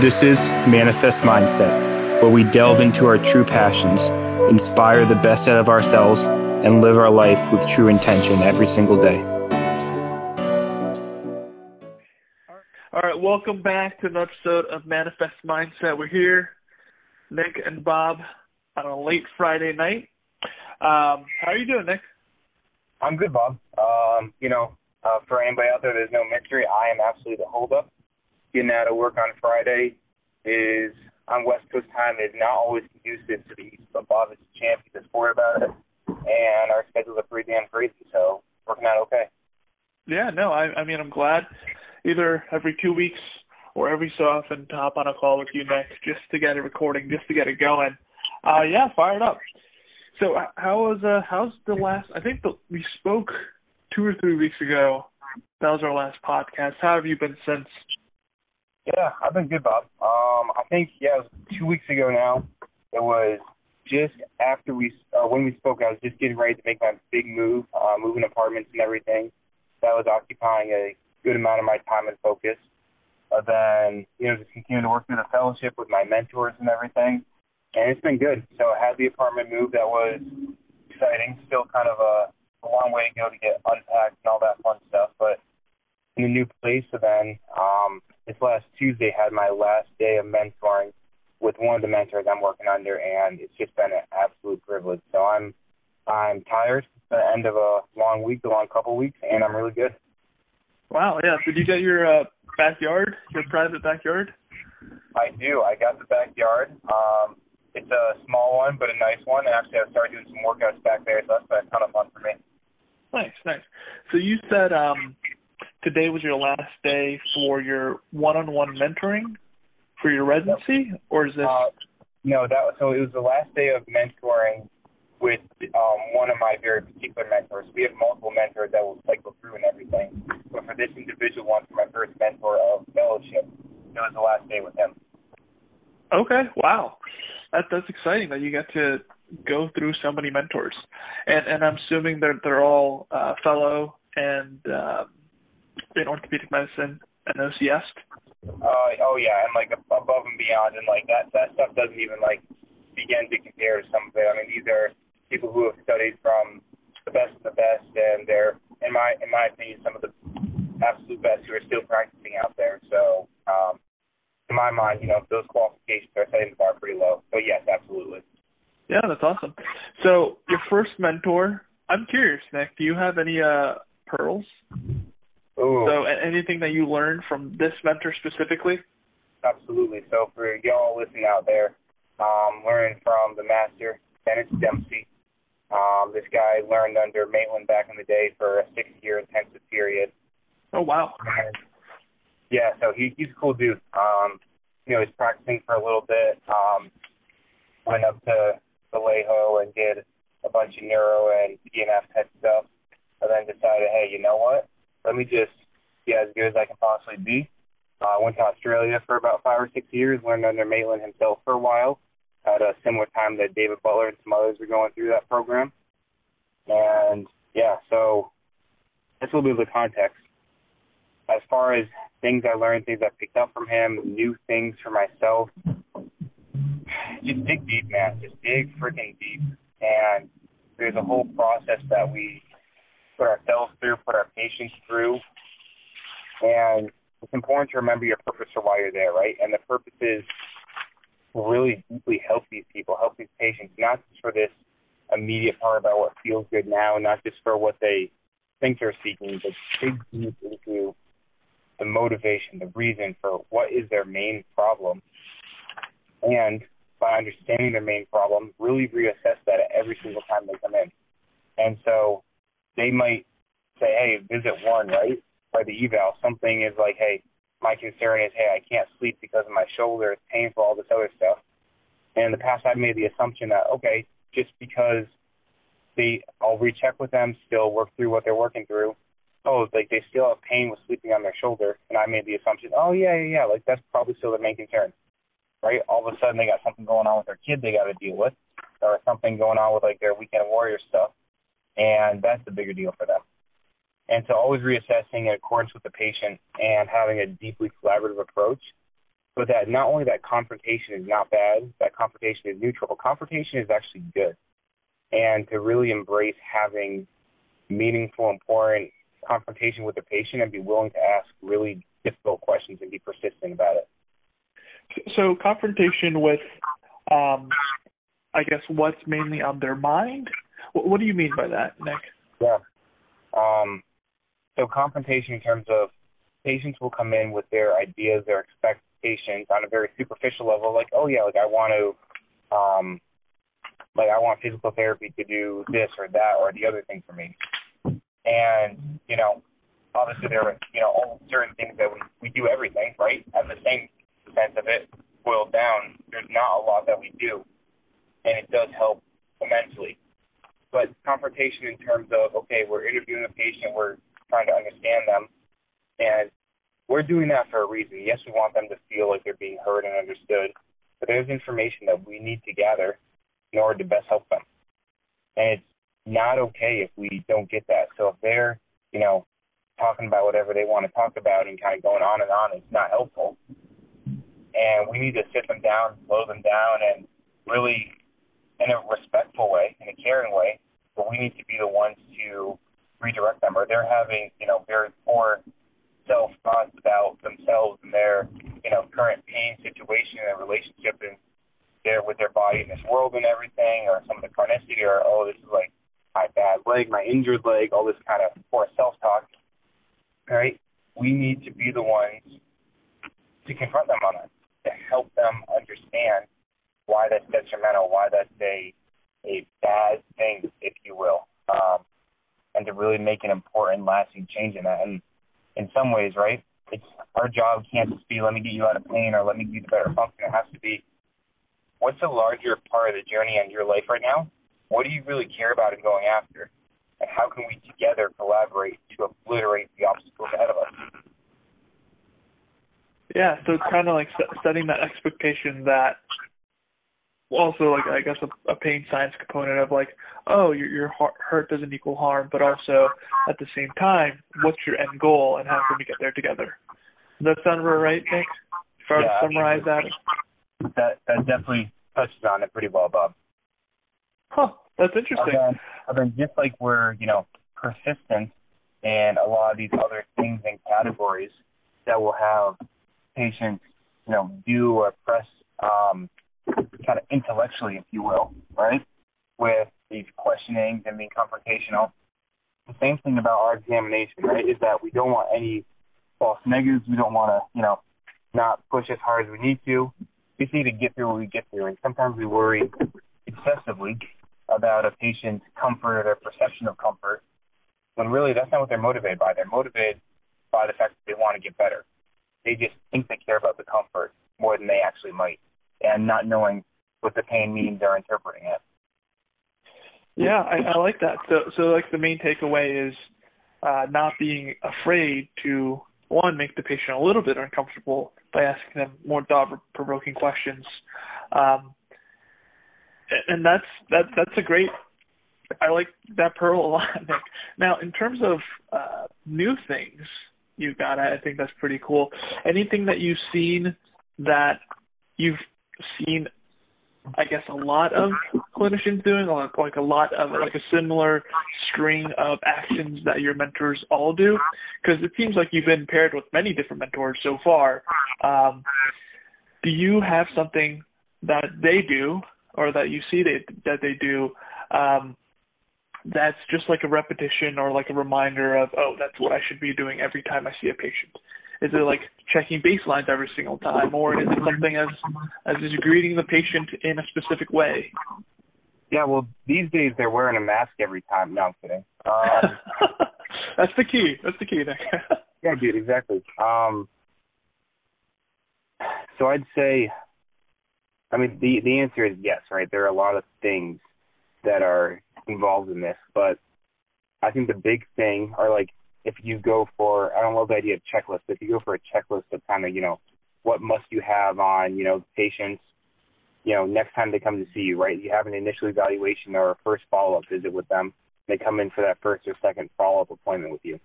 This is Manifest Mindset, where we delve into our true passions, inspire the best out of ourselves, and live our life with true intention every single day. All right, welcome back to another episode of Manifest Mindset. We're here, Nick and Bob, on a late Friday night. Um, how are you doing, Nick? I'm good, Bob. Um, you know, uh, for anybody out there, there's no mystery. I am absolutely the holdup getting out of work on Friday is on West Coast time is not always conducive to the East, but Bob is a champ. He's a sport about it, and our schedules are pretty damn crazy, so working out okay. Yeah, no, I, I mean, I'm glad either every two weeks or every so often to hop on a call with you, Nick, just to get it recording, just to get it going. Uh, yeah, fired up. So how was uh how's the last? I think the, we spoke two or three weeks ago. That was our last podcast. How have you been since? Yeah, I've been good, Bob. Um, I think yeah, it was two weeks ago now. It was just after we uh, when we spoke. I was just getting ready to make my big move, uh, moving apartments and everything. That was occupying a good amount of my time and focus. But then you know just continuing to work through the fellowship with my mentors and everything, and it's been good. So I had the apartment move. That was exciting. Still kind of a, a long way to go to get unpacked and all that fun stuff, but in a new place. So then um, this last Tuesday had my last day of mentoring with one of the mentors I'm working under, and it's just been an absolute privilege. So I'm I'm tired. It's the end of a long week, a long couple of weeks, and I'm really good. Wow, yeah. Did you get your uh, backyard, your private backyard? I do. I got the backyard. Um, it's a small one, but a nice one. And actually, I started doing some workouts back there, so that's been a ton of fun for me. Nice, nice. So you said um, today was your last day for your one-on-one mentoring for your residency, or is this? Uh, no, that so it was the last day of mentoring with um, one of my very particular mentors. We have multiple mentors that will cycle through and everything, but for this individual one, for my first mentor of fellowship, it was the last day with him. Okay, wow, that that's exciting that you get to go through so many mentors, and and I'm assuming they're they're all uh, fellow and um, in orthopedic medicine and OCS? Uh, oh yeah, and like above and beyond, and like that that stuff doesn't even like begin to compare to some of it. I mean, these are people who have studied from the best of the best, and they're in my in my opinion some of the absolute best who are still practicing out there. So, um, in my mind, you know, those qualifications are setting the bar pretty low. So yes, absolutely. Yeah, that's awesome. So your first mentor, I'm curious, Nick. Do you have any uh pearls Ooh. So anything that you learned from this mentor specifically? Absolutely. So for y'all listening out there, um, learning from the master, Dennis Dempsey. Um, this guy learned under Maitland back in the day for a six-year intensive period. Oh wow. And, yeah, so he he's a cool dude. Um, you know, he's practicing for a little bit. Um, went up to Vallejo and did a bunch of neuro and PNF type stuff, and then decided, hey, you know what? Let me just be as good as I can possibly be. I uh, went to Australia for about five or six years, learned under Maitland himself for a while at a similar time that David Butler and some others were going through that program. And yeah, so that's a little bit of the context. As far as things I learned, things I picked up from him, new things for myself, just dig deep, man. Just dig freaking deep. And there's a whole process that we put ourselves through, put our patients through. And it's important to remember your purpose for why you're there, right? And the purpose is really deeply help these people, help these patients, not just for this immediate part about what feels good now, not just for what they think they're seeking, but dig deep into the motivation, the reason for what is their main problem. And by understanding their main problem, really reassess that every single time they come in. And so they might say, hey, visit one, right? By the eval, something is like, hey, my concern is, hey, I can't sleep because of my shoulder, it's painful, all this other stuff. And in the past, I've made the assumption that, okay, just because they, I'll recheck with them, still work through what they're working through. Oh, like they still have pain with sleeping on their shoulder, and I made the assumption, oh yeah, yeah, yeah, like that's probably still their main concern, right? All of a sudden, they got something going on with their kid they got to deal with, or something going on with like their weekend warrior stuff and that's the bigger deal for them. And so always reassessing in accordance with the patient and having a deeply collaborative approach but that not only that confrontation is not bad, that confrontation is neutral, but confrontation is actually good. And to really embrace having meaningful, important confrontation with the patient and be willing to ask really difficult questions and be persistent about it. So confrontation with, um, I guess, what's mainly on their mind. What, do you mean by that, Nick? Yeah. Um, so confrontation in terms of patients will come in with their ideas, their expectations on a very superficial level, like, oh yeah, like I want to, um, like I want physical therapy to do this or that or the other thing for me. And, you know, obviously there are, you know, all certain things that we, we do everything, right? And the same sense of it boiled down, there's not a lot that we do. And it does help immensely. But confrontation in terms of, okay, we're interviewing a patient, we're trying to understand them, and we're doing that for a reason. Yes, we want them to feel like they're being heard and understood, but there's information that we need to gather in order to best help them. And it's not okay if we don't get that. So if they're, you know, talking about whatever they want to talk about and kind of going on and on, it's not helpful. And we need to sit them down, slow them down, and really, in a respectful way, in a caring way, but we need to be the ones to redirect them. Or they're having, you know, very poor self thoughts about themselves and their, you know, current pain situation and relationship and their with their body in this world and everything, or some of the chronicity, or oh, this is like my bad leg, my injured leg, all this kind of poor self-talk, right? We need to be the ones to confront them on it, to help them understand why that's detrimental, why that's a a bad thing, if you will, um, and to really make an important, lasting change in that. And in some ways, right, it's our job can't just be let me get you out of pain or let me give you the better function. It has to be what's a larger part of the journey in your life right now what do you really care about and going after? And how can we together collaborate to obliterate the obstacles ahead of us? Yeah, so it's kind of like setting that expectation that also like I guess a, a pain science component of like oh your your hurt doesn't equal harm, but also at the same time what's your end goal and how can we get there together? Does that sound right, Nick? If I yeah, to summarize that. That that definitely touches on it pretty well, Bob. Huh. That's interesting. And then, then just like we're, you know, persistent in a lot of these other things and categories that will have patients, you know, do or press um, kind of intellectually, if you will, right, with these questionings and being confrontational. The same thing about our examination, right, is that we don't want any false negatives. We don't want to, you know, not push as hard as we need to. We just need to get through what we get through. And sometimes we worry excessively about a patient's comfort or their perception of comfort, when really that's not what they're motivated by. They're motivated by the fact that they want to get better. They just think they care about the comfort more than they actually might, and not knowing what the pain means or interpreting it. Yeah, I, I like that. So, so like the main takeaway is uh, not being afraid to one make the patient a little bit uncomfortable by asking them more thought-provoking questions, um, and that's that that's a great I like that pearl a lot, Nick. Now, in terms of uh, new things you got, I think that's pretty cool. Anything that you've seen that you've seen, I guess, a lot of clinicians doing, like, like a lot of like a similar string of actions that your mentors all do? Because it seems like you've been paired with many different mentors so far. Um, do you have something that they do or that you see they, that they do um, that's just like a repetition or like a reminder of oh that's what I should be doing every time I see a patient? Is it like checking baselines every single time, or is it something as as is greeting the patient in a specific way? Yeah, well, these days they're wearing a mask every time. No, I'm kidding. Um, that's the key. That's the key, Nick. yeah, dude, exactly. Um, so I'd say I mean, the the answer is yes, right? There are a lot of things that are involved in this, but I think the big thing are like if you go for I don't love the idea of checklist, but if you go for a checklist of kind of you know what must you have on you know patients, you know next time they come to see you, right? You have an initial evaluation or a first follow up visit with them. They come in for that first or second follow up appointment with you.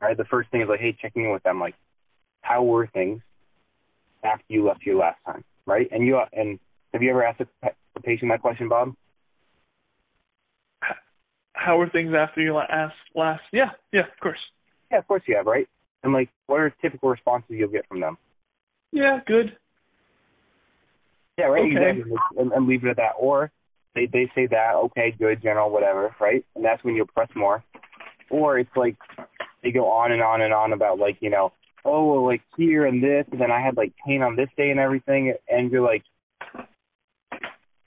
Right. The first thing is like, hey, checking in with them, like how were things? after you left here last time, right? And you and have you ever asked a, a patient that question, Bob? How are things after you asked last? Yeah, yeah, of course. Yeah, of course you have, right? And like, what are typical responses you'll get from them? Yeah, good. Yeah, right. Okay. Exactly. And, and leave it at that. Or they they say that, okay, good, general, whatever, right? And that's when you'll press more. Or it's like they go on and on and on about like you know, oh, well, like here and this, and then I had like pain on this day and everything, and you're like,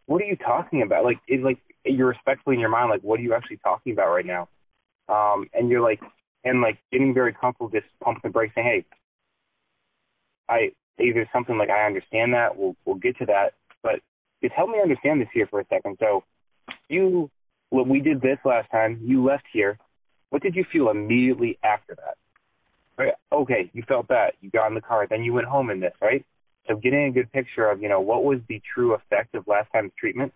what are you talking about? Like, it's like you're respectfully in your mind, like, what are you actually talking about right now? Um, and you're like, and like getting very comfortable, just pumping the brakes, saying, hey, I either something like I understand that, we'll we'll get to that, but just help me understand this here for a second. So, you, when we did this last time, you left here. What did you feel immediately after that? Right? Okay, you felt that. You got in the car, then you went home in this, right? So getting a good picture of, you know, what was the true effect of last time's treatment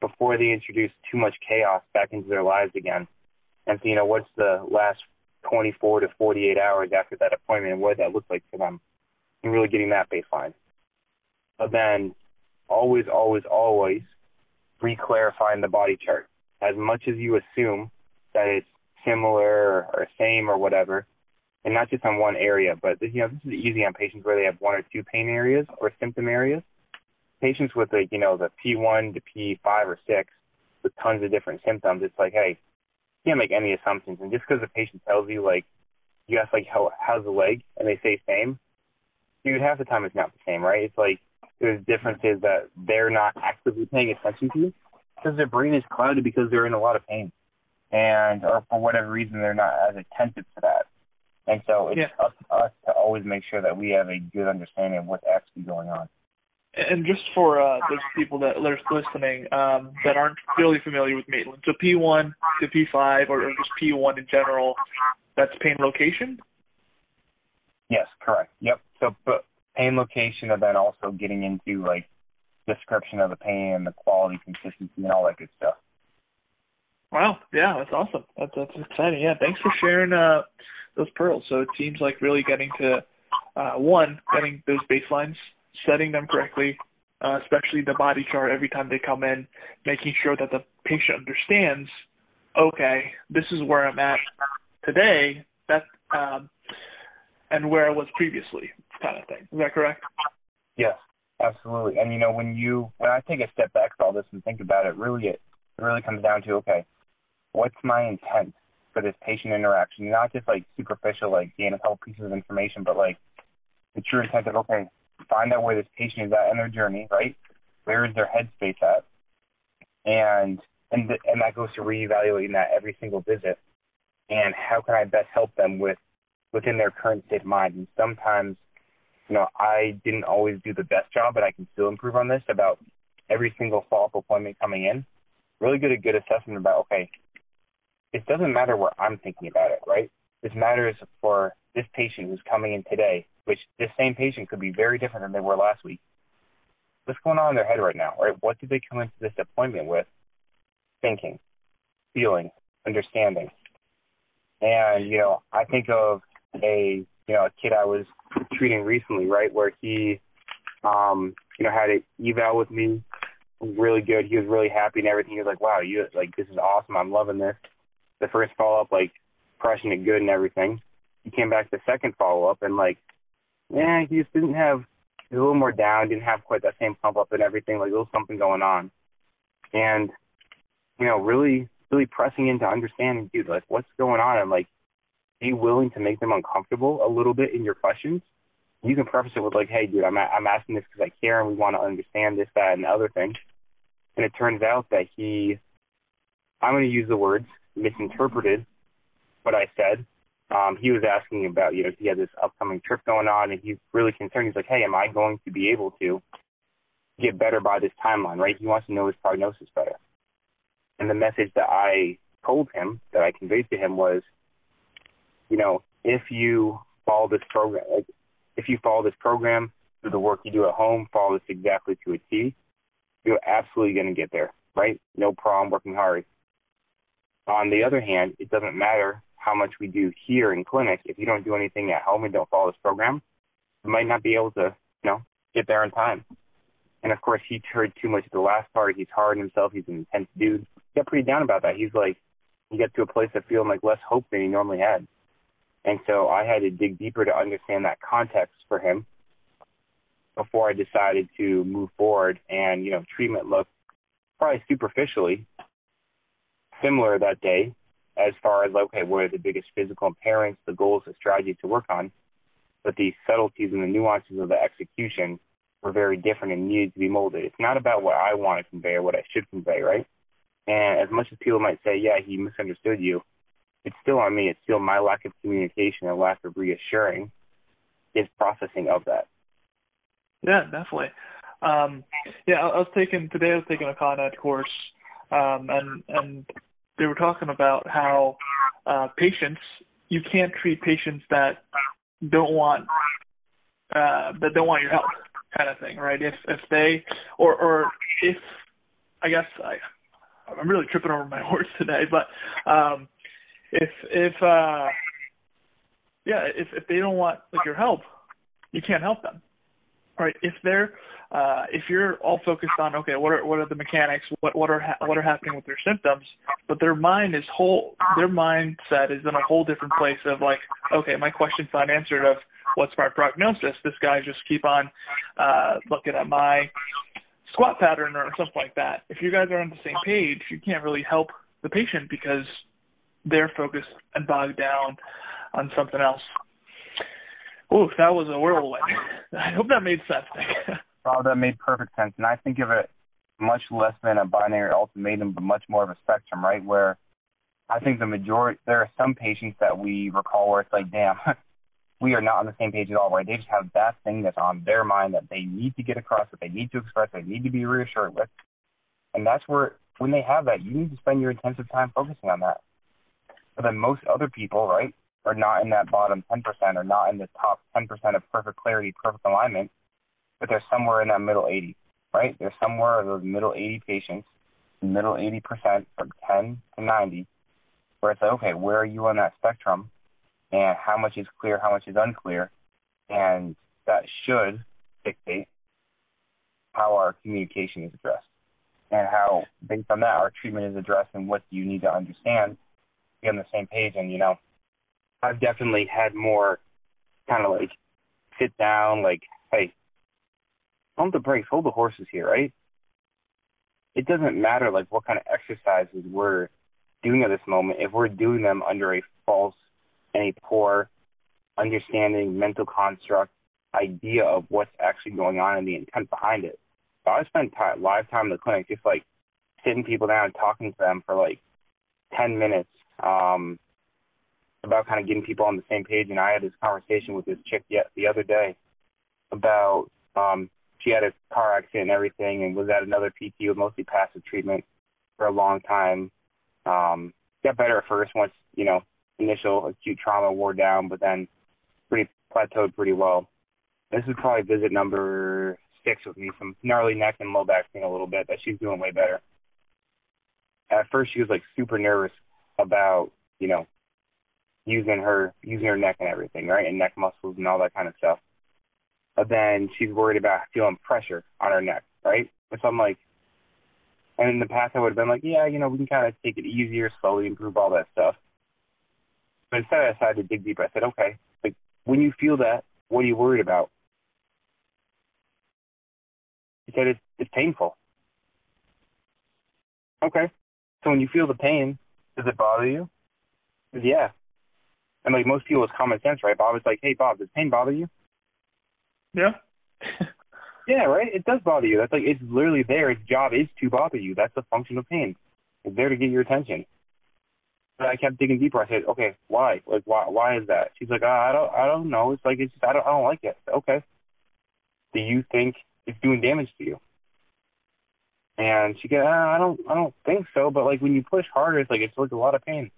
before they introduce too much chaos back into their lives again. And so, you know, what's the last 24 to 48 hours after that appointment and what that looks like for them? And really getting that baseline. But then always, always, always re-clarifying the body chart. As much as you assume that it's similar or same or whatever, and not just on one area, but you know this is easy on patients where they have one or two pain areas or symptom areas. Patients with like you know the P1 to P5 or 6 with tons of different symptoms, it's like hey, you can't make any assumptions. And just because the patient tells you like you ask like how how's the leg and they say same, dude, half the time it's not the same, right? It's like there's differences that they're not actively paying attention to because their brain is clouded because they're in a lot of pain, and or for whatever reason they're not as attentive to that. And so it's Yeah. up to us to always make sure that we have a good understanding of what's actually going on. And just for uh, those people that are listening um, that aren't really familiar with Maitland, so P1 to P5 or, or just P1 in general, that's pain location. Yes, correct. Yep. So but pain location and then also getting into like description of the pain and the quality, consistency, and all that good stuff. Wow, yeah, that's awesome. That's that's exciting. Yeah, thanks for sharing uh, those pearls. So it seems like really getting to uh, one, getting those baselines, setting them correctly, uh, especially the body chart every time they come in, making sure that the patient understands. Okay, this is where I'm at today. That um, and where I was previously, kind of thing. Is that correct? Yes, absolutely. And you know, when you when I take a step back from all this and think about it, really it, it really comes down to okay, what's my intent for this patient interaction? Not just like superficial, like gain a couple pieces of information, but like the true intent of okay, find out where this patient is at in their journey, right? Where is their headspace at? And and th- and that goes to reevaluating that every single visit. And how can I best help them with within their current state of mind? And sometimes you know, I didn't always do the best job, but I can still improve on this about every single follow-up appointment coming in. Really get a good assessment about, okay, it doesn't matter where I'm thinking about it, right? This matters for this patient who's coming in today, which this same patient could be very different than they were last week. What's going on in their head right now, right? What did they come into this appointment with? Thinking, feeling, understanding. And, you know, I think of a you know, a kid I was treating recently, right, where he, um, you know, had an eval with me, really good. He was really happy and everything. He was like, "Wow, you like this is awesome. I'm loving this." The first follow up, like, crushing it good and everything. He came back the second follow up and like, yeah, he just didn't have. He was a little more down. Didn't have quite that same pump up and everything. Like, there was something going on, and you know, really, really pressing into understanding, dude, like, what's going on, and like be willing to make them uncomfortable a little bit in your questions. You can preface it with like, "Hey, dude, I'm I'm asking this because I care and we want to understand this, that, and the other thing." And it turns out that he, I'm going to use the words misinterpreted what I said. Um, he was asking about, you know, he had this upcoming trip going on, and he's really concerned. He's like, "Hey, am I going to be able to get better by this timeline?" Right? He wants to know his prognosis better. And the message that I told him, that I conveyed to him, was you know, if you follow this program, like if you follow this program through the work you do at home, follow this exactly to a T, you're absolutely going to get there, right? No problem working hard. On the other hand, it doesn't matter how much we do here in clinic. If you don't do anything at home and don't follow this program, you might not be able to you know, get there in time. And of course, he heard too much of the last part. He's hard on himself. He's an intense dude. He got pretty down about that. He's like, he got to a place of feeling like less hope than he normally had. And so I had to dig deeper to understand that context for him before I decided to move forward. And, you know, treatment looked probably superficially similar that day as far as, okay, what are the biggest physical impairments, the goals, the strategies to work on. But the subtleties and the nuances of the execution were very different and needed to be molded. It's not about what I want to convey or what I should convey, right? And as much as people might say, yeah, he misunderstood you, it's still on me. It's still my lack of communication and lack of reassuring his processing of that. Yeah, definitely. Um, yeah, I was taking today. I was taking a Con Ed course, um, and and they were talking about how uh, patients you can't treat patients that don't want uh, that don't want your help, kind of thing, right? If if they or or if I guess I I'm really tripping over my words today, but um, if if uh yeah if if they don't want like your help you can't help them right if they're uh if you're all focused on okay what are what are the mechanics what what are ha- what are happening with their symptoms but their mind is whole their mindset is in a whole different place of like okay my question's not answered of what's my prognosis this guy just keep on uh looking at my squat pattern or something like that if you guys are on the same page you can't really help the patient because they're focused and bogged down on something else. Oh, that was a whirlwind. I hope that made sense. oh, that made perfect sense. And I think of it much less than a binary ultimatum, but much more of a spectrum, right? Where I think the majority, there are some patients that we recall where it's like, damn, we are not on the same page at all, right? They just have that thing that's on their mind that they need to get across, that they need to express, they need to be reassured with. And that's where, when they have that, you need to spend your intensive time focusing on that. But then most other people, right, are not in that bottom 10% or not in the top 10% of perfect clarity, perfect alignment, but they're somewhere in that middle 80, right? They're somewhere in those middle 80 patients, middle 80% from 10 to 90, where it's like, okay, where are you on that spectrum? And how much is clear, how much is unclear? And that should dictate how our communication is addressed and how, based on that, our treatment is addressed and what do you need to understand be on the same page. And you know, I've definitely had more kind of like sit down, like, hey, pump the brakes, hold the horses here, right? It doesn't matter like what kind of exercises we're doing at this moment if we're doing them under a false and a poor understanding, mental construct, idea of what's actually going on and the intent behind it. So I spent time, live time in the clinic just like sitting people down and talking to them for like 10 minutes um, about kind of getting people on the same page. And I had this conversation with this chick yet the other day about um, she had a car accident and everything, and was at another PT with mostly passive treatment for a long time. Um, got better at first once you know initial acute trauma wore down, but then pretty plateaued pretty well. This is probably visit number six with me, some gnarly neck and low back pain a little bit, but she's doing way better. At first, she was like super nervous about you know using her using her neck and everything, right, and neck muscles and all that kind of stuff. But then she's worried about feeling pressure on her neck, right? So I'm like, and in the past I would have been like, yeah, you know, we can kind of take it easier, slowly improve all that stuff. But instead I decided to dig deeper. I said, okay, like when you feel that, what are you worried about? He said it's it's painful. Okay. So when you feel the pain, does it bother you? Yeah. And like most people, it's common sense, right? Bob is like, hey, Bob, does pain bother you? Yeah. yeah, right. It does bother you. That's like it's literally there. Its job is to bother you. That's the function of pain. It's there to get your attention. But I kept digging deeper. I said, okay, why? Like, why? Why is that? She's like, oh, I don't, I don't know. It's like it's just, I don't, I don't like it. Okay. Do you think it's doing damage to you? And she goes, uh, I don't, I don't think so. But like when you push harder, it's like it's like a lot of pain.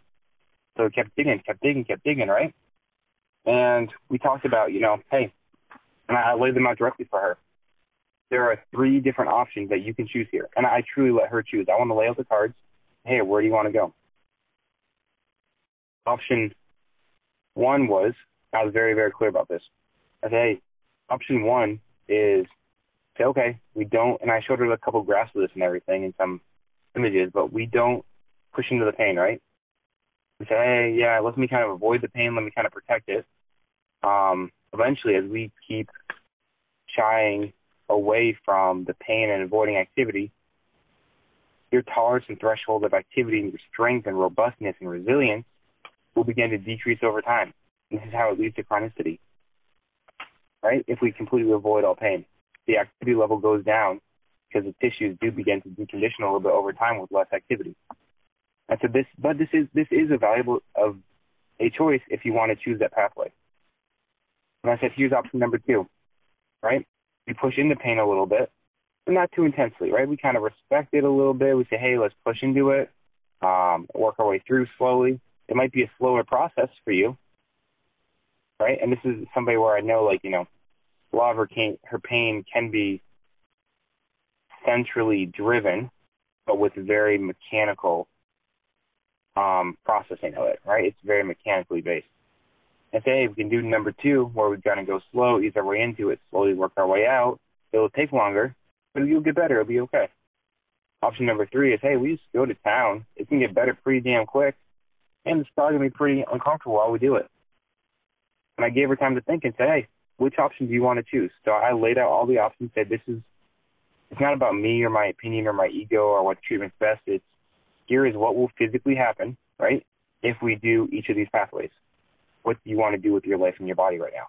So it kept digging, kept digging, kept digging, right? And we talked about, you know, hey, and I laid them out directly for her. There are three different options that you can choose here, and I truly let her choose. I want to lay out the cards. Hey, where do you want to go? Option one was I was very, very clear about this. I said, hey, option one is say, okay, we don't, and I showed her a couple graphs of this and everything and some images, but we don't push into the pain, right? We say, hey, yeah, let me kind of avoid the pain, let me kind of protect it. Um, eventually, as we keep shying away from the pain and avoiding activity, your tolerance and threshold of activity and your strength and robustness and resilience will begin to decrease over time. And this is how it leads to chronicity. Right? If we completely avoid all pain, the activity level goes down because the tissues do begin to decondition a little bit over time with less activity. And so this, but this is this is a valuable of a choice if you want to choose that pathway. And I said, here's option number two, right? We push into pain a little bit, but not too intensely, right? We kind of respect it a little bit. We say, hey, let's push into it, um, work our way through slowly. It might be a slower process for you, right? And this is somebody where I know, like, you know, a lot of her, her pain can be centrally driven, but with very mechanical um, processing of it, right? It's very mechanically based. And say, we can do number two, where we're going to go slow, ease our way into it, slowly work our way out. It'll take longer, but you'll get better. It'll be okay. Option number three is, hey, we just go to town. It can get better pretty damn quick, and it's probably going to be pretty uncomfortable while we do it. And I gave her time to think and say, hey, which option do you want to choose? So I laid out all the options, said this is, it's not about me or my opinion or my ego or what treatment's best. It's here is what will physically happen, right, if we do each of these pathways. What do you want to do with your life and your body right now?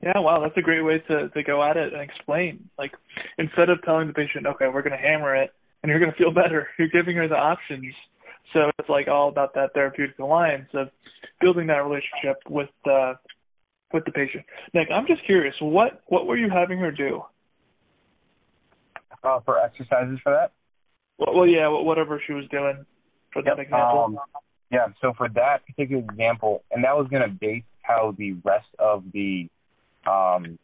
Yeah, wow, that's a great way to to go at it and explain. Like instead of telling the patient, okay, we're going to hammer it and you're going to feel better, you're giving her the options. So it's like all about that therapeutic alliance of building that relationship with uh with the patient. Nick, I'm just curious, what what were you having her do? Uh, for exercises for that? Well, well yeah, whatever she was doing for that yep. example. Um, yeah, so for that particular example, and that was going to base how the rest of the um,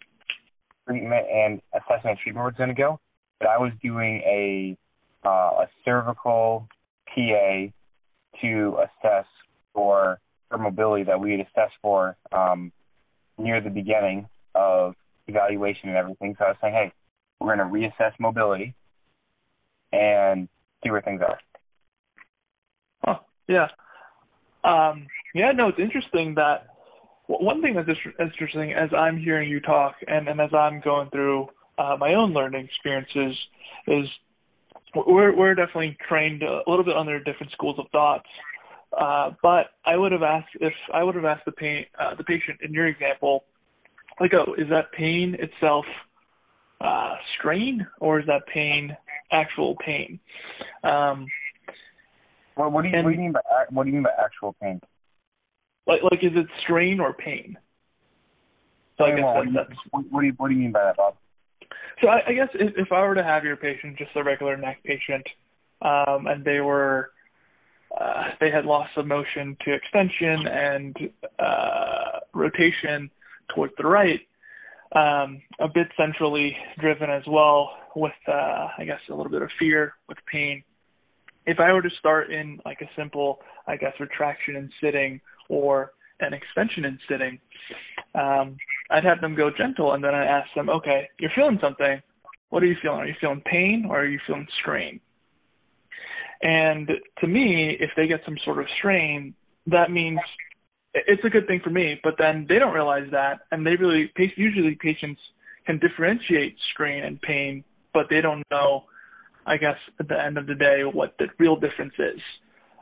treatment and assessment treatment was going to go. But I was doing a uh, a cervical PA to assess for for mobility that we had assessed for um, near the beginning of evaluation and everything. So I was saying, hey, we're going to reassess mobility and see where things are. Huh. Yeah. Um, yeah, no, it's interesting that one thing that's interesting as I'm hearing you talk and, and as I'm going through uh, my own learning experiences is we're we're definitely trained a little bit under different schools of thoughts. Uh, but I would have asked if I would have asked the pain uh, the patient in your example, like, oh, is that pain itself uh, strain or is that pain actual pain? Um, well, what do you and, what do you mean by what do you mean by actual pain? Like like is it strain or pain? So I guess well, that's, what, what do you what do you mean by that, Bob? So I, I guess if, if I were to have your patient, just a regular neck patient, um, and they were uh, they had loss of motion to extension and uh, rotation towards the right, um, a bit centrally driven as well, with uh, I guess a little bit of fear with pain if I were to start in like a simple, I guess, retraction and sitting or an extension and sitting, um, I'd have them go gentle and then I'd ask them, okay, you're feeling something. What are you feeling? Are you feeling pain or are you feeling strain? And to me, if they get some sort of strain, that means it's a good thing for me. But then they don't realize that, and they really usually patients can differentiate strain and pain, but they don't know I guess at the end of the day what the real difference is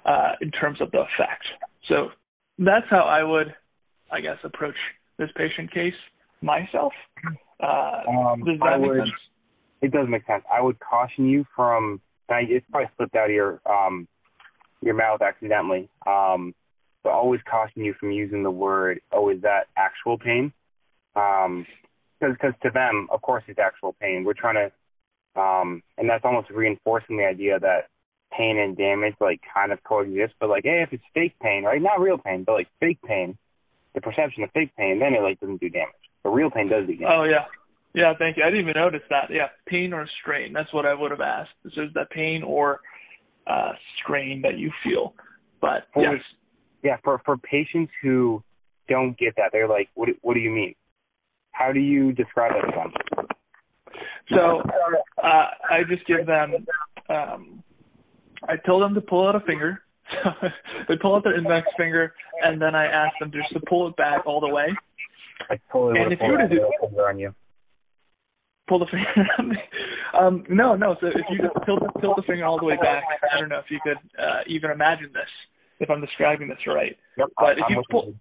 uh, in terms of the effect. So that's how I would, I guess, approach this patient case myself. Uh, um, does that I make would, sense? It does make sense. I would caution you from. I, It's probably slipped out of your um, your mouth accidentally. Um, but always caution you from using the word, "Oh, is that actual pain?" Because um, because to them, of course, it's actual pain. We're trying to um, and that's almost reinforcing the idea that pain and damage like kind of coexist. But like, hey, if it's fake pain, right? Not real pain, but like fake pain, the perception of fake pain, then it like doesn't do damage. But real pain does do damage. Oh yeah. Yeah, thank you. I didn't even notice that. Yeah, pain or strain. That's what I would have asked. So is that pain or uh, strain that you feel? But for, yes. Yeah, for for patients who don't get that, they're like, what What do you mean? How do you describe that to them? So uh, I just give them. Um, I tell them to pull out a finger. they pull out their index finger, and then I ask them just to pull it back all the way. I totally And if you were to do- finger on you. Pull the finger on me. Um, no, no. So if you just tilt, tilt the finger all the way back, I don't know if you could uh, even imagine this. If I'm describing this right. Yep. But if I'm you with pull-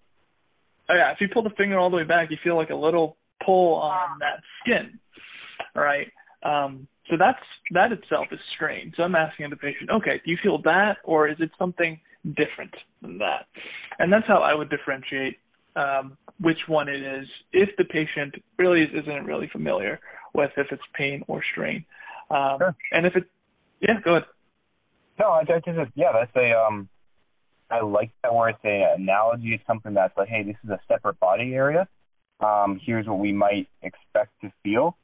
Oh yeah, if you pull the finger all the way back, you feel like a little pull on that skin, right? Um, so that's that itself is strain. So I'm asking the patient, okay, do you feel that, or is it something different than that? And that's how I would differentiate um, which one it is if the patient really is, isn't really familiar with if it's pain or strain. Um, Sure. And if it, yeah, go ahead. No, I, I just yeah, that's a um. I like that where it's a analogy. It's something that's like, hey, this is a separate body area. Um, here's what we might expect to feel,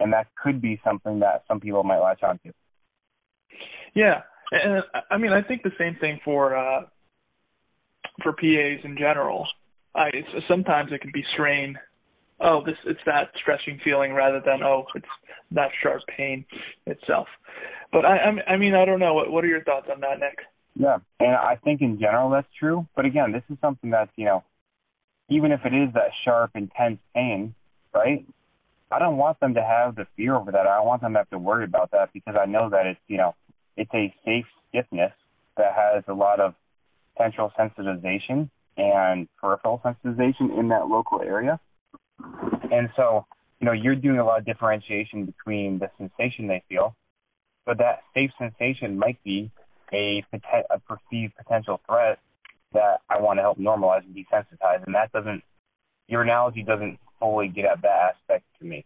and that could be something that some people might latch onto. Yeah, and I mean, I think the same thing for uh, for PAs in general. I sometimes it can be strain. Oh, this it's that stretching feeling rather than oh, it's that sharp pain itself. But I I mean I don't know. What what are your thoughts on that, Nick? Yeah, and I think in general that's true. But again, this is something that's you know, even if it is that sharp, intense pain, right? I don't want them to have the fear over that. I want them to have to worry about that because I know that it's you know, it's a safe stiffness that has a lot of central sensitization and peripheral sensitization in that local area. And so, you know, you're doing a lot of differentiation between the sensation they feel, but that safe sensation might be a, a perceived potential threat that I want to help normalize and desensitize. And that doesn't, your analogy doesn't fully get at that aspect to me.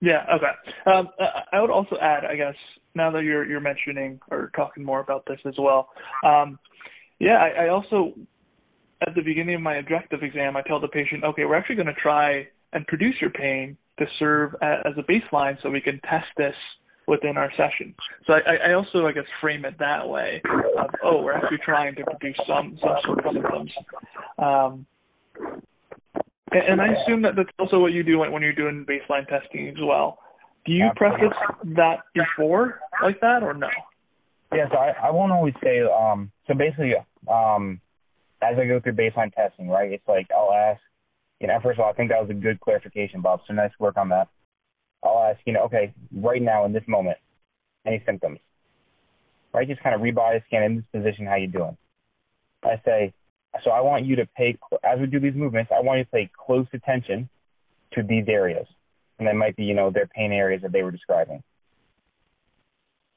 Yeah. Okay. Um, I would also add, I guess, now that you're you're mentioning or talking more about this as well. Um, yeah, I, I also at the beginning of my objective exam, I tell the patient, okay, we're actually going to try and produce your pain to serve as a baseline, so we can test this within our session. So I, I also, I guess, frame it that way. Of, oh, we're actually trying to produce some some sort of symptoms. Um, and, I assume that that's also what you do when, when you're doing baseline testing as well. Do you preface that before like that or no? Yeah, so I, I won't always say, um, so basically, um, as I go through baseline testing, right, it's like I'll ask, you know, first of all, I think that was a good clarification, Bob, so nice work on that. I'll ask, you know, okay, right now in this moment, any symptoms? Right, just kind of rebody scan in this position, how you doing? I say, so I want you to pay, as we do these movements, I want you to pay close attention to these areas. And that might be, you know, their pain areas that they were describing.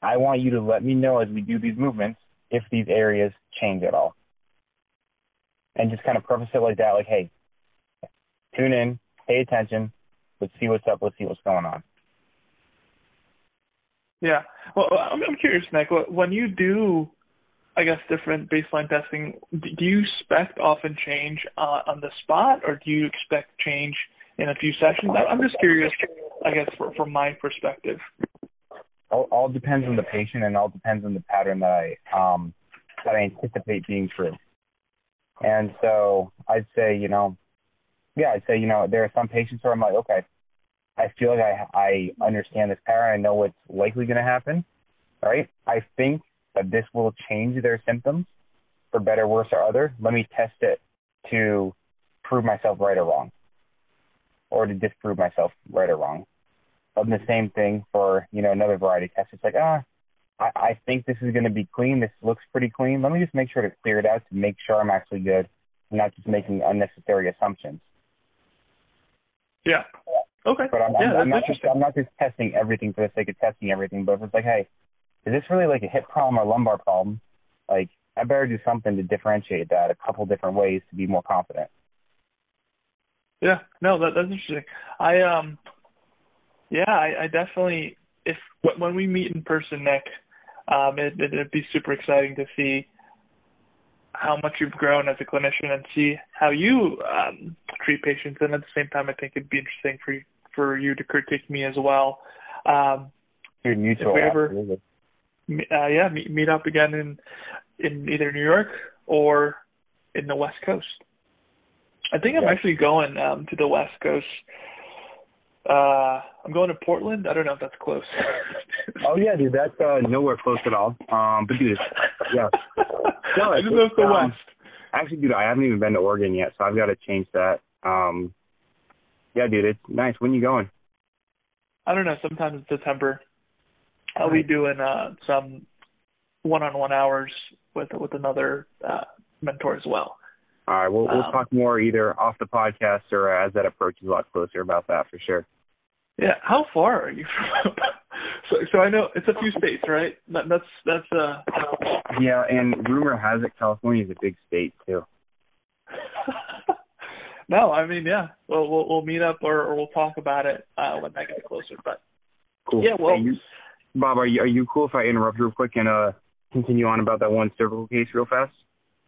I want you to let me know as we do these movements if these areas change at all. And just kind of preface it like that, like, hey, tune in, pay attention, let's see what's up, let's see what's going on. Yeah. Well, I'm, I'm curious, Nick. When you do, I guess, different baseline testing, do you expect often change uh, on the spot, or do you expect change in a few sessions? I'm just curious, I guess, for, from my perspective. All, all depends on the patient and all depends on the pattern that I um that I anticipate being true. And so I'd say, you know, yeah, I'd say, you know, there are some patients where I'm like, okay, I feel like I I understand this pattern, I know what's likely going to happen, right? I think that this will change their symptoms for better, worse, or other. Let me test it to prove myself right or wrong, or to disprove myself right or wrong. And the same thing for you know another variety test. It's like ah, I, I think this is going to be clean. This looks pretty clean. Let me just make sure to clear it out to make sure I'm actually good, and not just making unnecessary assumptions. Yeah. Okay. But I'm, yeah, I'm, I'm not just. I'm not just testing everything for the sake of testing everything. But if it's like, hey, is this really like a hip problem or lumbar problem? Like I better do something to differentiate that a couple different ways to be more confident. Yeah, no, that that's interesting. I um, yeah, I, I definitely if when we meet in person, Nick, um, it, it'd be super exciting to see how much you've grown as a clinician and see how you um, treat patients. And at the same time, I think it'd be interesting for you, for you to critique me as well. Um, mutual. If we ever- uh, yeah, meet, meet up again in in either New York or in the West Coast. I think I'm Yeah. actually going um, to the West Coast Uh, I'm going to Portland. I don't know if that's close. oh yeah, dude, that's uh, nowhere close at all. Um, but dude, yeah. No, I just know the um, West. Actually, dude, I haven't even been to Oregon yet, so I've got to change that. Um, yeah, dude, it's nice. When you going? I don't know. Sometime in September. I'll be doing uh, some one-on-one hours with with another uh, mentor as well. All right, we'll we'll um, talk more either off the podcast or as that approaches a lot closer about that for sure. Yeah, how far are you from? so so I know it's a few states, right? That, that's that's uh. Yeah, and rumor has it California is a big state too. No, I mean yeah, we'll we'll, we'll meet up or, or we'll talk about it uh, when that gets closer. But cool. Yeah, well, you, Bob, are you are you cool if I interrupt real quick and uh continue on about that one cervical case real fast?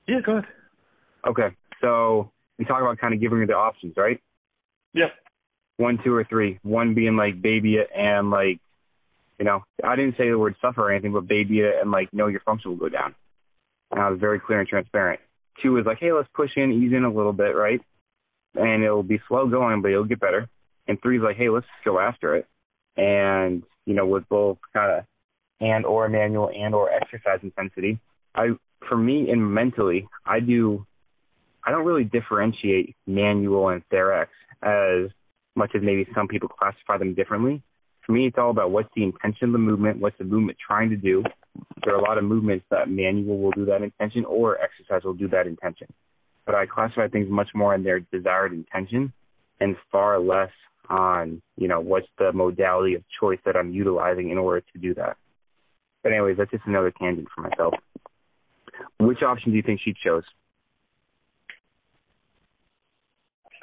Yeah, go ahead. Okay, so we talk about kind of giving her the options, right? Yep. One, two, or three. One being like baby it and like, you know, I didn't say the word suffer or anything, but baby it and like know your function will go down. And I was very clear and transparent. Two is like, hey, let's push in, ease in a little bit, right? And it'll be slow going, but it'll get better. And three is like, hey, let's go after it. And, you know, with both kind of and or manual and or exercise intensity, I, for me and mentally, I do I don't really differentiate manual and Therex as much as maybe some people classify them differently. For me, it's all about what's the intention of the movement, what's the movement trying to do. There are a lot of movements that manual will do that intention or exercise will do that intention. But I classify things much more in their desired intention and far less on, you know, what's the modality of choice that I'm utilizing in order to do that. But anyways, that's just another tangent for myself. Which option do you think she chose?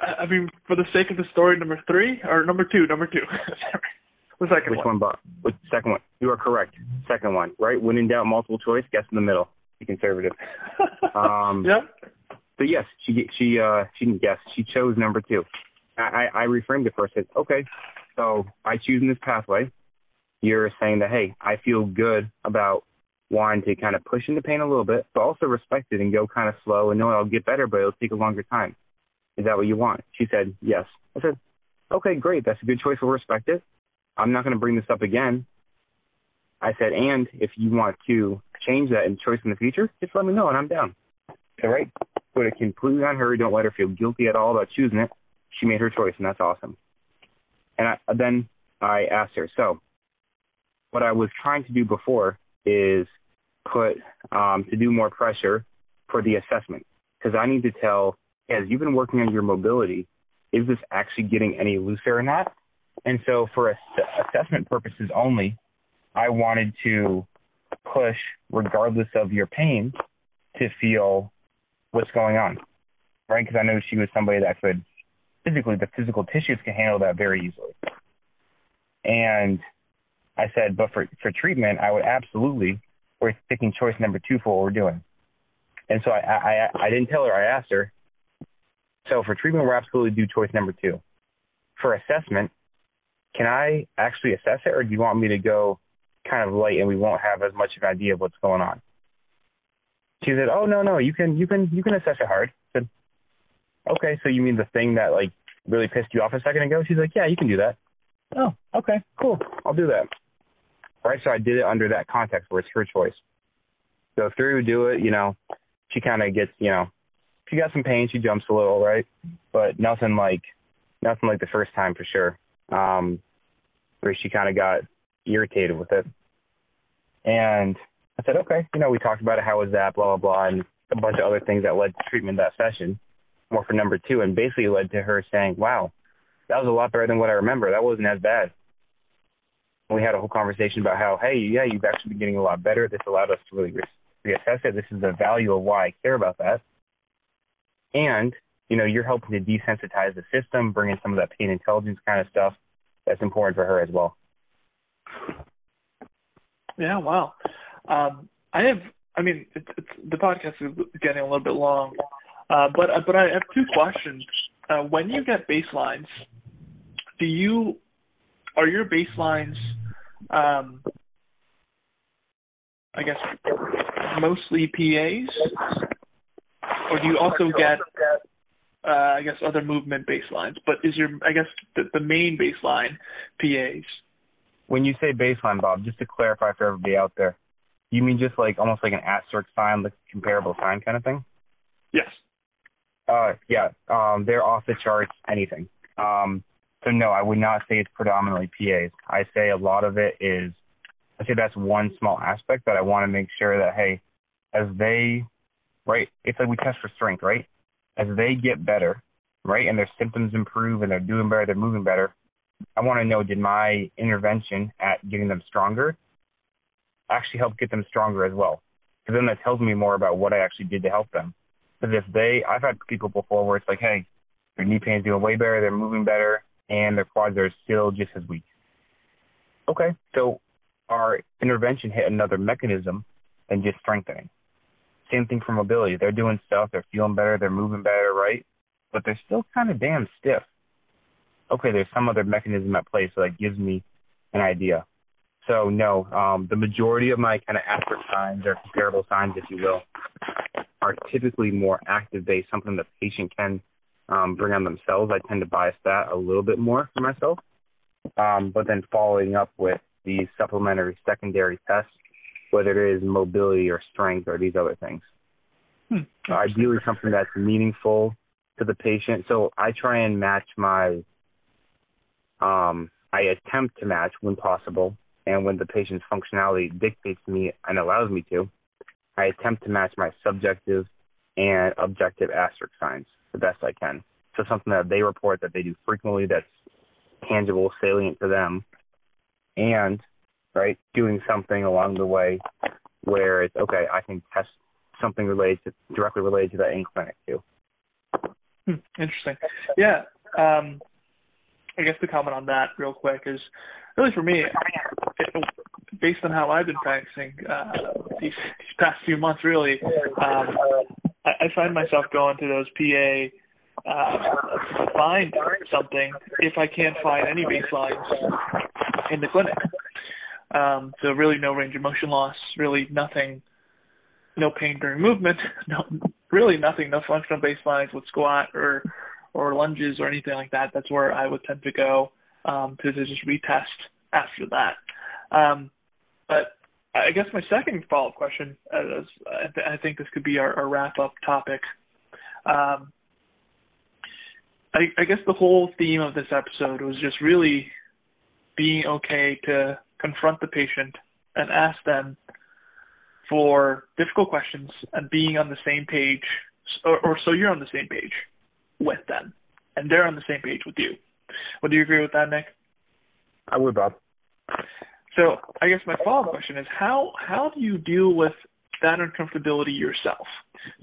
I mean, for the sake of the story, number three or number two, number two. the second Which one? one, Bob? Which second one? You are correct. Second one, right? When in doubt, multiple choice. Guess in the middle. Be conservative. um, yep. So yes, she she uh she didn't guess. She chose number two. I I reframed it for her. Said, okay, so I choose in this pathway. You're saying that hey, I feel good about wanting to kind of push into pain a little bit, but also respect it and go kind of slow and know I'll get better, but it'll take a longer time. Is that what you want? She said, Yes. I said, Okay, great. That's a good choice. We'll respect it. I'm not going to bring this up again. I said, and if you want to change that in choice in the future, just let me know and I'm down. All right. Put it completely on her. Don't let her feel guilty at all about choosing it. She made her choice and that's awesome. And I, then I asked her, so what I was trying to do before is put um, to do more pressure for the assessment because I need to tell as you've been working on your mobility, is this actually getting any looser or not? And so for ass- assessment purposes only, I wanted to push regardless of your pain to feel what's going on, right? Because I know she was somebody that could physically, the physical tissues can handle that very easily. And I said, but for, for treatment, I would absolutely, we're picking choice number two for what we're doing. And so I, I, I didn't tell her, I asked her, so for treatment, we're absolutely do choice number two. For assessment, can I actually assess it, or do you want me to go kind of light and we won't have as much of an idea of what's going on? She said, "Oh no, no, you can, you can, you can assess it hard." I said, "Okay, so you mean the thing that like really pissed you off a second ago?" She's like, "Yeah, you can do that." Oh, okay, cool, I'll do that. Right, so I did it under that context where it's her choice. Go through, do it. You know, she kind of gets, you know, if she got some pain. She jumps a little, right? But nothing like nothing like the first time for sure. Um, where she kind of got irritated with it. And I said, okay, you know, we talked about it. How was that? Blah blah blah, and a bunch of other things that led to treatment that session. More for number two, and basically led to her saying, "Wow, that was a lot better than what I remember. That wasn't as bad." We had a whole conversation about how, hey, yeah, you've actually been getting a lot better. This allowed us to really reassess it. This is the value of why I care about that and you know you're helping to desensitize the system, bring in some of that pain intelligence kind of stuff. That's important for her as well. Yeah, wow. Um, I have, I mean, it's, it's, the podcast is getting a little bit long, uh, but but I have two questions. Uh, when you get baselines, do you are your baselines, um, I guess, mostly PAs, or do you also get uh, I guess other movement baselines, but is your I guess the, the main baseline PAs? When you say baseline, Bob, just to clarify for everybody out there, you mean just like almost like an asterisk sign, like comparable sign kind of thing? Yes. Uh, yeah. Um, they're off the charts. Anything. Um, so no, I would not say it's predominantly PAs. I say a lot of it is. I say that's one small aspect that I want to make sure that hey, as they, right? It's like we test for strength, right? As they get better, right, and their symptoms improve and they're doing better, they're moving better. I want to know did my intervention at getting them stronger actually help get them stronger as well? Because then that tells me more about what I actually did to help them. Because if they, I've had people before where it's like, hey, their knee pain's doing way better, they're moving better, and their quads are still just as weak. Okay, so our intervention hit another mechanism than just strengthening. Same thing for mobility. They're doing stuff, they're feeling better, they're moving better, right? But they're still kind of damn stiff. Okay, there's some other mechanism at play, so that gives me an idea. So no, um, the majority of my kind of asterisk signs or comparable signs, if you will, are typically more active based, something the patient can um, bring on themselves. I tend to bias that a little bit more for myself. Um, but then following up with these supplementary secondary tests, whether it is mobility or strength or these other things. Hmm. Ideally, something that's meaningful to the patient. So I try and match my, um, I attempt to match when possible and when the patient's functionality dictates me and allows me to, I attempt to match my subjective and objective asterisk signs the best I can. So something that they report that they do frequently that's tangible, salient to them, and right doing something along the way where it's okay. I can test something related to directly related to that in clinic too. Hmm, interesting. Yeah. Um, I guess to comment on that real quick is really for me, it, based on how I've been practicing uh, these, these past few months, really, um, I, I find myself going to those PA uh, to find something if I can't find any baselines in the clinic. Um, so really, no range of motion loss, really nothing, no pain during movement, no, really nothing, no functional baselines with squat or or lunges or anything like that. That's where I would tend to go um, to, to just retest after that. Um, but I guess my second follow up question, uh, is, I, th- I, think this could be our, our wrap up topic. Um, I, I guess the whole theme of this episode was just really being okay to confront the patient and ask them for difficult questions and being on the same page, or, or so you're on the same page with them, and they're on the same page with you. Would you agree with that, Nick? I would, Bob. So I guess my follow-up question is how how do you deal with that uncomfortability yourself?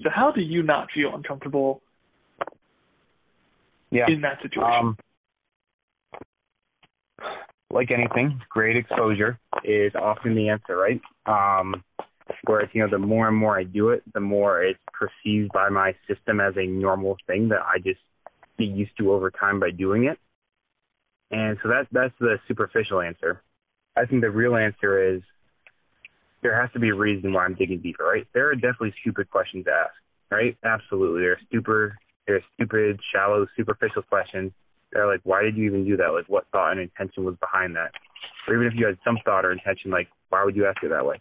So how do you not feel uncomfortable yeah. in that situation? Um, like anything, great exposure is often the answer, right? Um, whereas, you know, the more and more I do it, the more it's perceived by my system as a normal thing that I just get used to over time by doing it. And so that's that's the superficial answer. I think the real answer is there has to be a reason why I'm digging deeper, right? There are definitely stupid questions to ask, right? Absolutely. There are stupid, there are stupid, shallow, superficial questions. They're like, why did you even do that? Like, what thought and intention was behind that? Or even if you had some thought or intention, like, why would you ask it that way?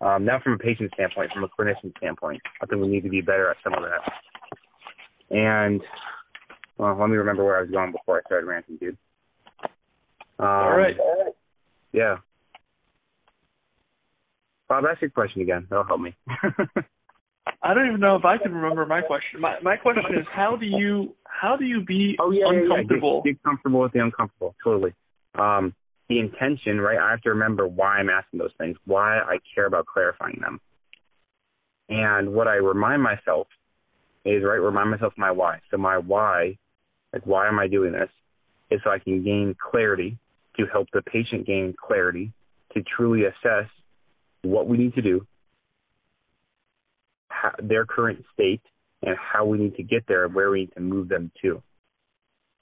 Um, now, from a patient standpoint, from a clinician standpoint, I think we need to be better at some of that. And well, let me remember where I was going before I started ranting, dude. Um, All right. Yeah. Bob, ask your question again. That'll help me. I don't even know if I can remember my question. My my question is how do you how do you be oh, yeah, uncomfortable? Yeah, yeah. Get, get comfortable with the uncomfortable. Totally. Um, the intention, right? I have to remember why I'm asking those things, why I care about clarifying them. And what I remind myself is, right, remind myself my why. So my why, like why am I doing this, is so I can gain clarity to help the patient gain clarity to truly assess what we need to do, how, their current state, and how we need to get there and where we need to move them to.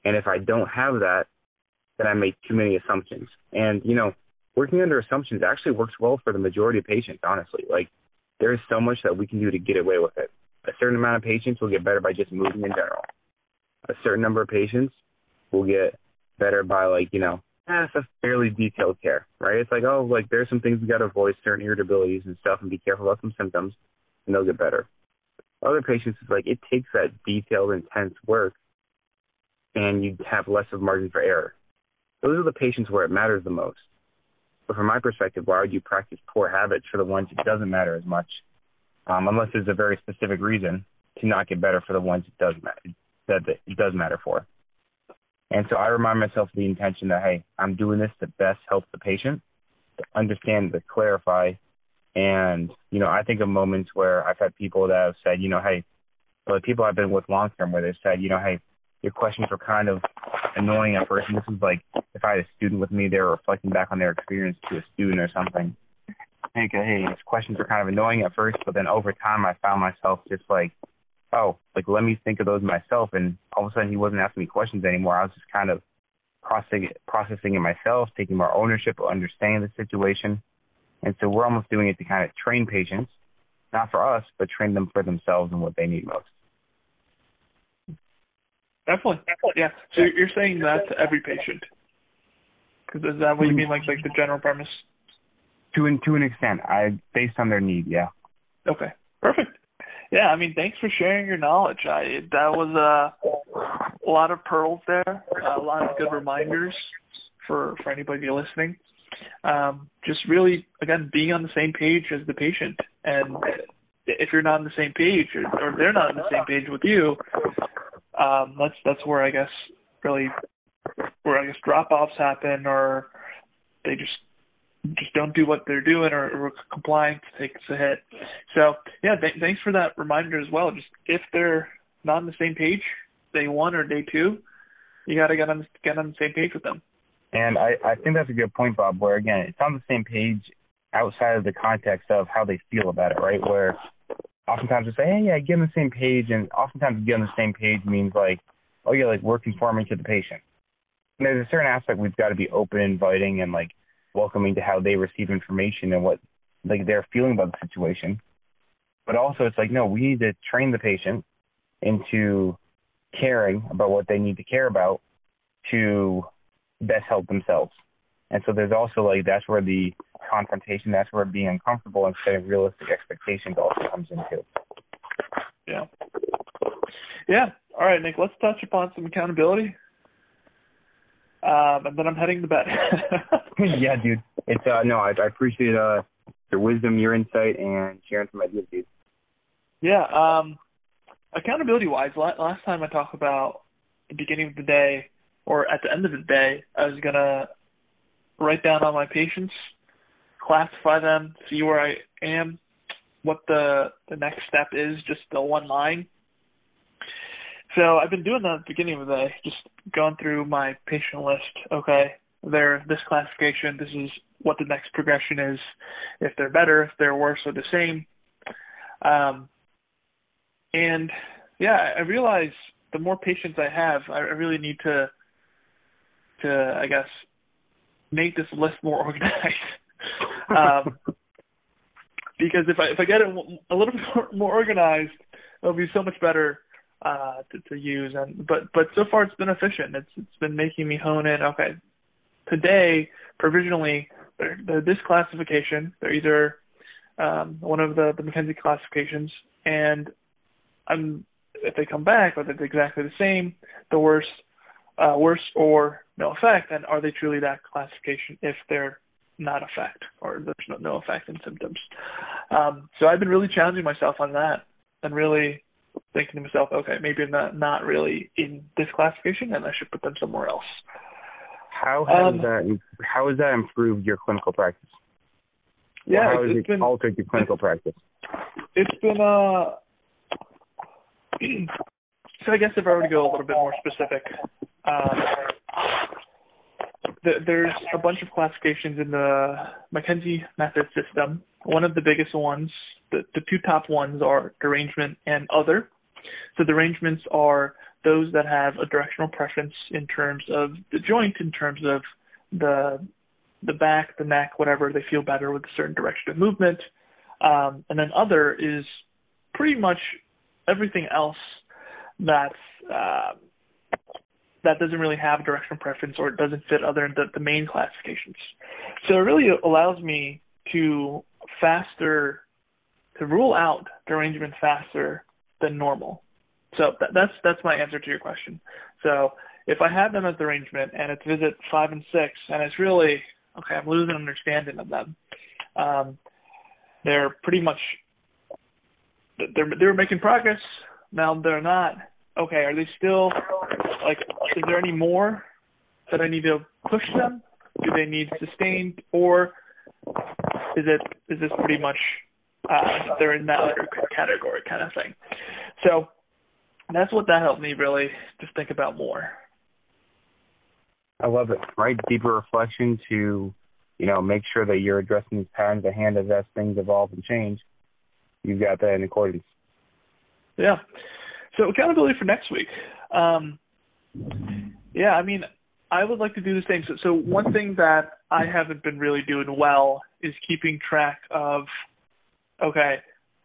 And if I don't have that, then I make too many assumptions. And, you know, working under assumptions actually works well for the majority of patients, honestly. Like, there is so much that we can do to get away with it. A certain amount of patients will get better by just moving in general. A certain number of patients will get better by like, you know, eh, a fairly detailed care, right? It's like, oh, like there's some things we got to avoid, certain irritabilities and stuff, and be careful about some symptoms, and they'll get better. Other patients, it's like it takes that detailed, intense work, and you have less of margin for error. Those are the patients where it matters the most. But from my perspective, why would you practice poor habits for the ones it doesn't matter as much, um, unless there's a very specific reason to not get better for the ones it does matter that it does matter for. And so I remind myself of the intention that hey, I'm doing this to best help the patient, to understand, to clarify, and you know I think of moments where I've had people that have said, you know, hey, or people I've been with long term where they've said, you know, hey, your questions were kind of annoying at first. And this is like if I had a student with me, they were reflecting back on their experience to a student or something. Hey, his questions were kind of annoying at first, but then over time I found myself just like, oh, like let me think of those myself. And all of a sudden he wasn't asking me questions anymore. I was just kind of processing it, processing it myself, taking more ownership of understanding the situation. And so we're almost doing it to kind of train patients, not for us, but train them for themselves and what they need most. Definitely. Yeah. So you're saying that to every patient? Because is that what you mean, like like the general premise? To an to an extent, I based on their need. Yeah. Okay. Perfect. Yeah. I mean, thanks for sharing your knowledge. I that was a, a lot of pearls there, a lot of good reminders for for anybody listening. Um, just really, again, being on the same page as the patient, and if you're not on the same page, or, or they're not on the same page with you, um, that's that's where I guess really where I guess drop offs happen or they just just don't do what they're doing or, or compliance takes a hit. So yeah, th- thanks for that reminder as well. Just if they're not on the same page day one or day two, you got to get on get on the same page with them. And I I think that's a good point, Bob. Where again, it's on the same page outside of the context of how they feel about it, right? Where oftentimes we say, hey, yeah, get on the same page, and oftentimes get on the same page means like, oh yeah, like we're conforming to the patient. And there's a certain aspect we've got to be open, inviting, and like welcoming to how they receive information and what like they're feeling about the situation. But also, it's like no, we need to train the patient into caring about what they need to care about to best help themselves. And so there's also like that's where the confrontation, that's where being uncomfortable and setting realistic expectations also comes into. Yeah. Yeah. All right, Nick, let's touch upon some accountability. Um, and then I'm heading to bed. yeah, dude. It's uh no, I, I appreciate uh your wisdom, your insight, and sharing some ideas, dude. Yeah. Um, accountability wise, last time I talked about the beginning of the day or at the end of the day, I was gonna write down all my patients, classify them, see where I am, what the the next step is, just the one line. So I've been doing that at the beginning of the day, just going through my patient list. Okay, they're this classification. This is what the next progression is. If they're better, if they're worse, or the same. Um, and yeah, I realize the more patients I have, I really need to to I guess make this list more organized. um, because if I if I get it a little bit more, more organized, it'll be so much better uh, to, to use. And but but so far it's been efficient. It's it's been making me hone in. Okay, today provisionally they're, they're this classification. They're either um, one of the the McKenzie classifications, and I'm if they come back whether it's exactly the same, the worst, uh, worse or no effect, then are they truly that classification if they're not effect or there's no, no effect in symptoms? Um, so I've been really challenging myself on that and really thinking to myself, okay, maybe I'm not, not really in this classification and I should put them somewhere else. How has um, that how has that improved your clinical practice? Yeah, how has it been, altered your clinical practice? It's been uh so I guess if I were to go a little bit more specific, um, the, there's a bunch of classifications in the McKenzie method system. One of the biggest ones, the, the two top ones are derangement and other. So derangements are those that have a directional preference in terms of the joint, in terms of the the back, the neck, whatever they feel better with a certain direction of movement. Um, and then other is pretty much everything else that's uh, that doesn't really have a direction preference or it doesn't fit other than the, the main classifications. So it really allows me to faster to rule out derangement faster than normal. So that, that's that's my answer to your question. So if I have them as derangement and it's visit five and six and it's really okay, I'm losing understanding of them. Um, they're pretty much they're they're making progress. Now they're not. Okay, are they still like? Is there any more that I need to push them? Do they need sustained, or is it is this pretty much uh, they're in that other category kind of thing? So that's what that helped me really just think about more. I love it. Right, deeper reflection to, you know, make sure that you're addressing these patterns at hand as things evolve and change. You've got that in accordance. Yeah. So accountability for next week. Um, yeah, I mean, I would like to do the same. So, so one thing that I haven't been really doing well is keeping track of, okay,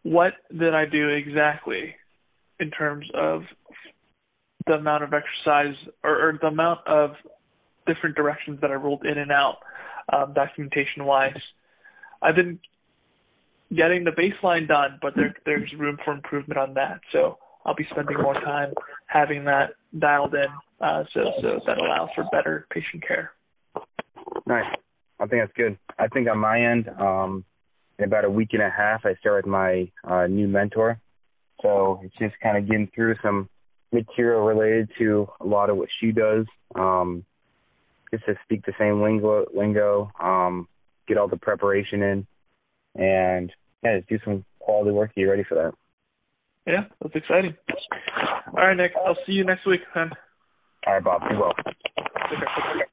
what did I do exactly in terms of the amount of exercise or, or the amount of different directions that I rolled in and out um, documentation wise. I've been getting the baseline done, but there, there's room for improvement on that. So I'll be spending more time having that dialed in, uh, so so that allows for better patient care. Nice. I think that's good. I think on my end, um, in about a week and a half, I start with my uh, new mentor. So it's just kind of getting through some material related to a lot of what she does. Um, just to speak the same lingo, lingo, um, get all the preparation in, and yeah, just do some quality work. Get ready for that. Yeah, that's exciting. All right, Nick. I'll see you next week, man. All right, Bob. Be well. Okay.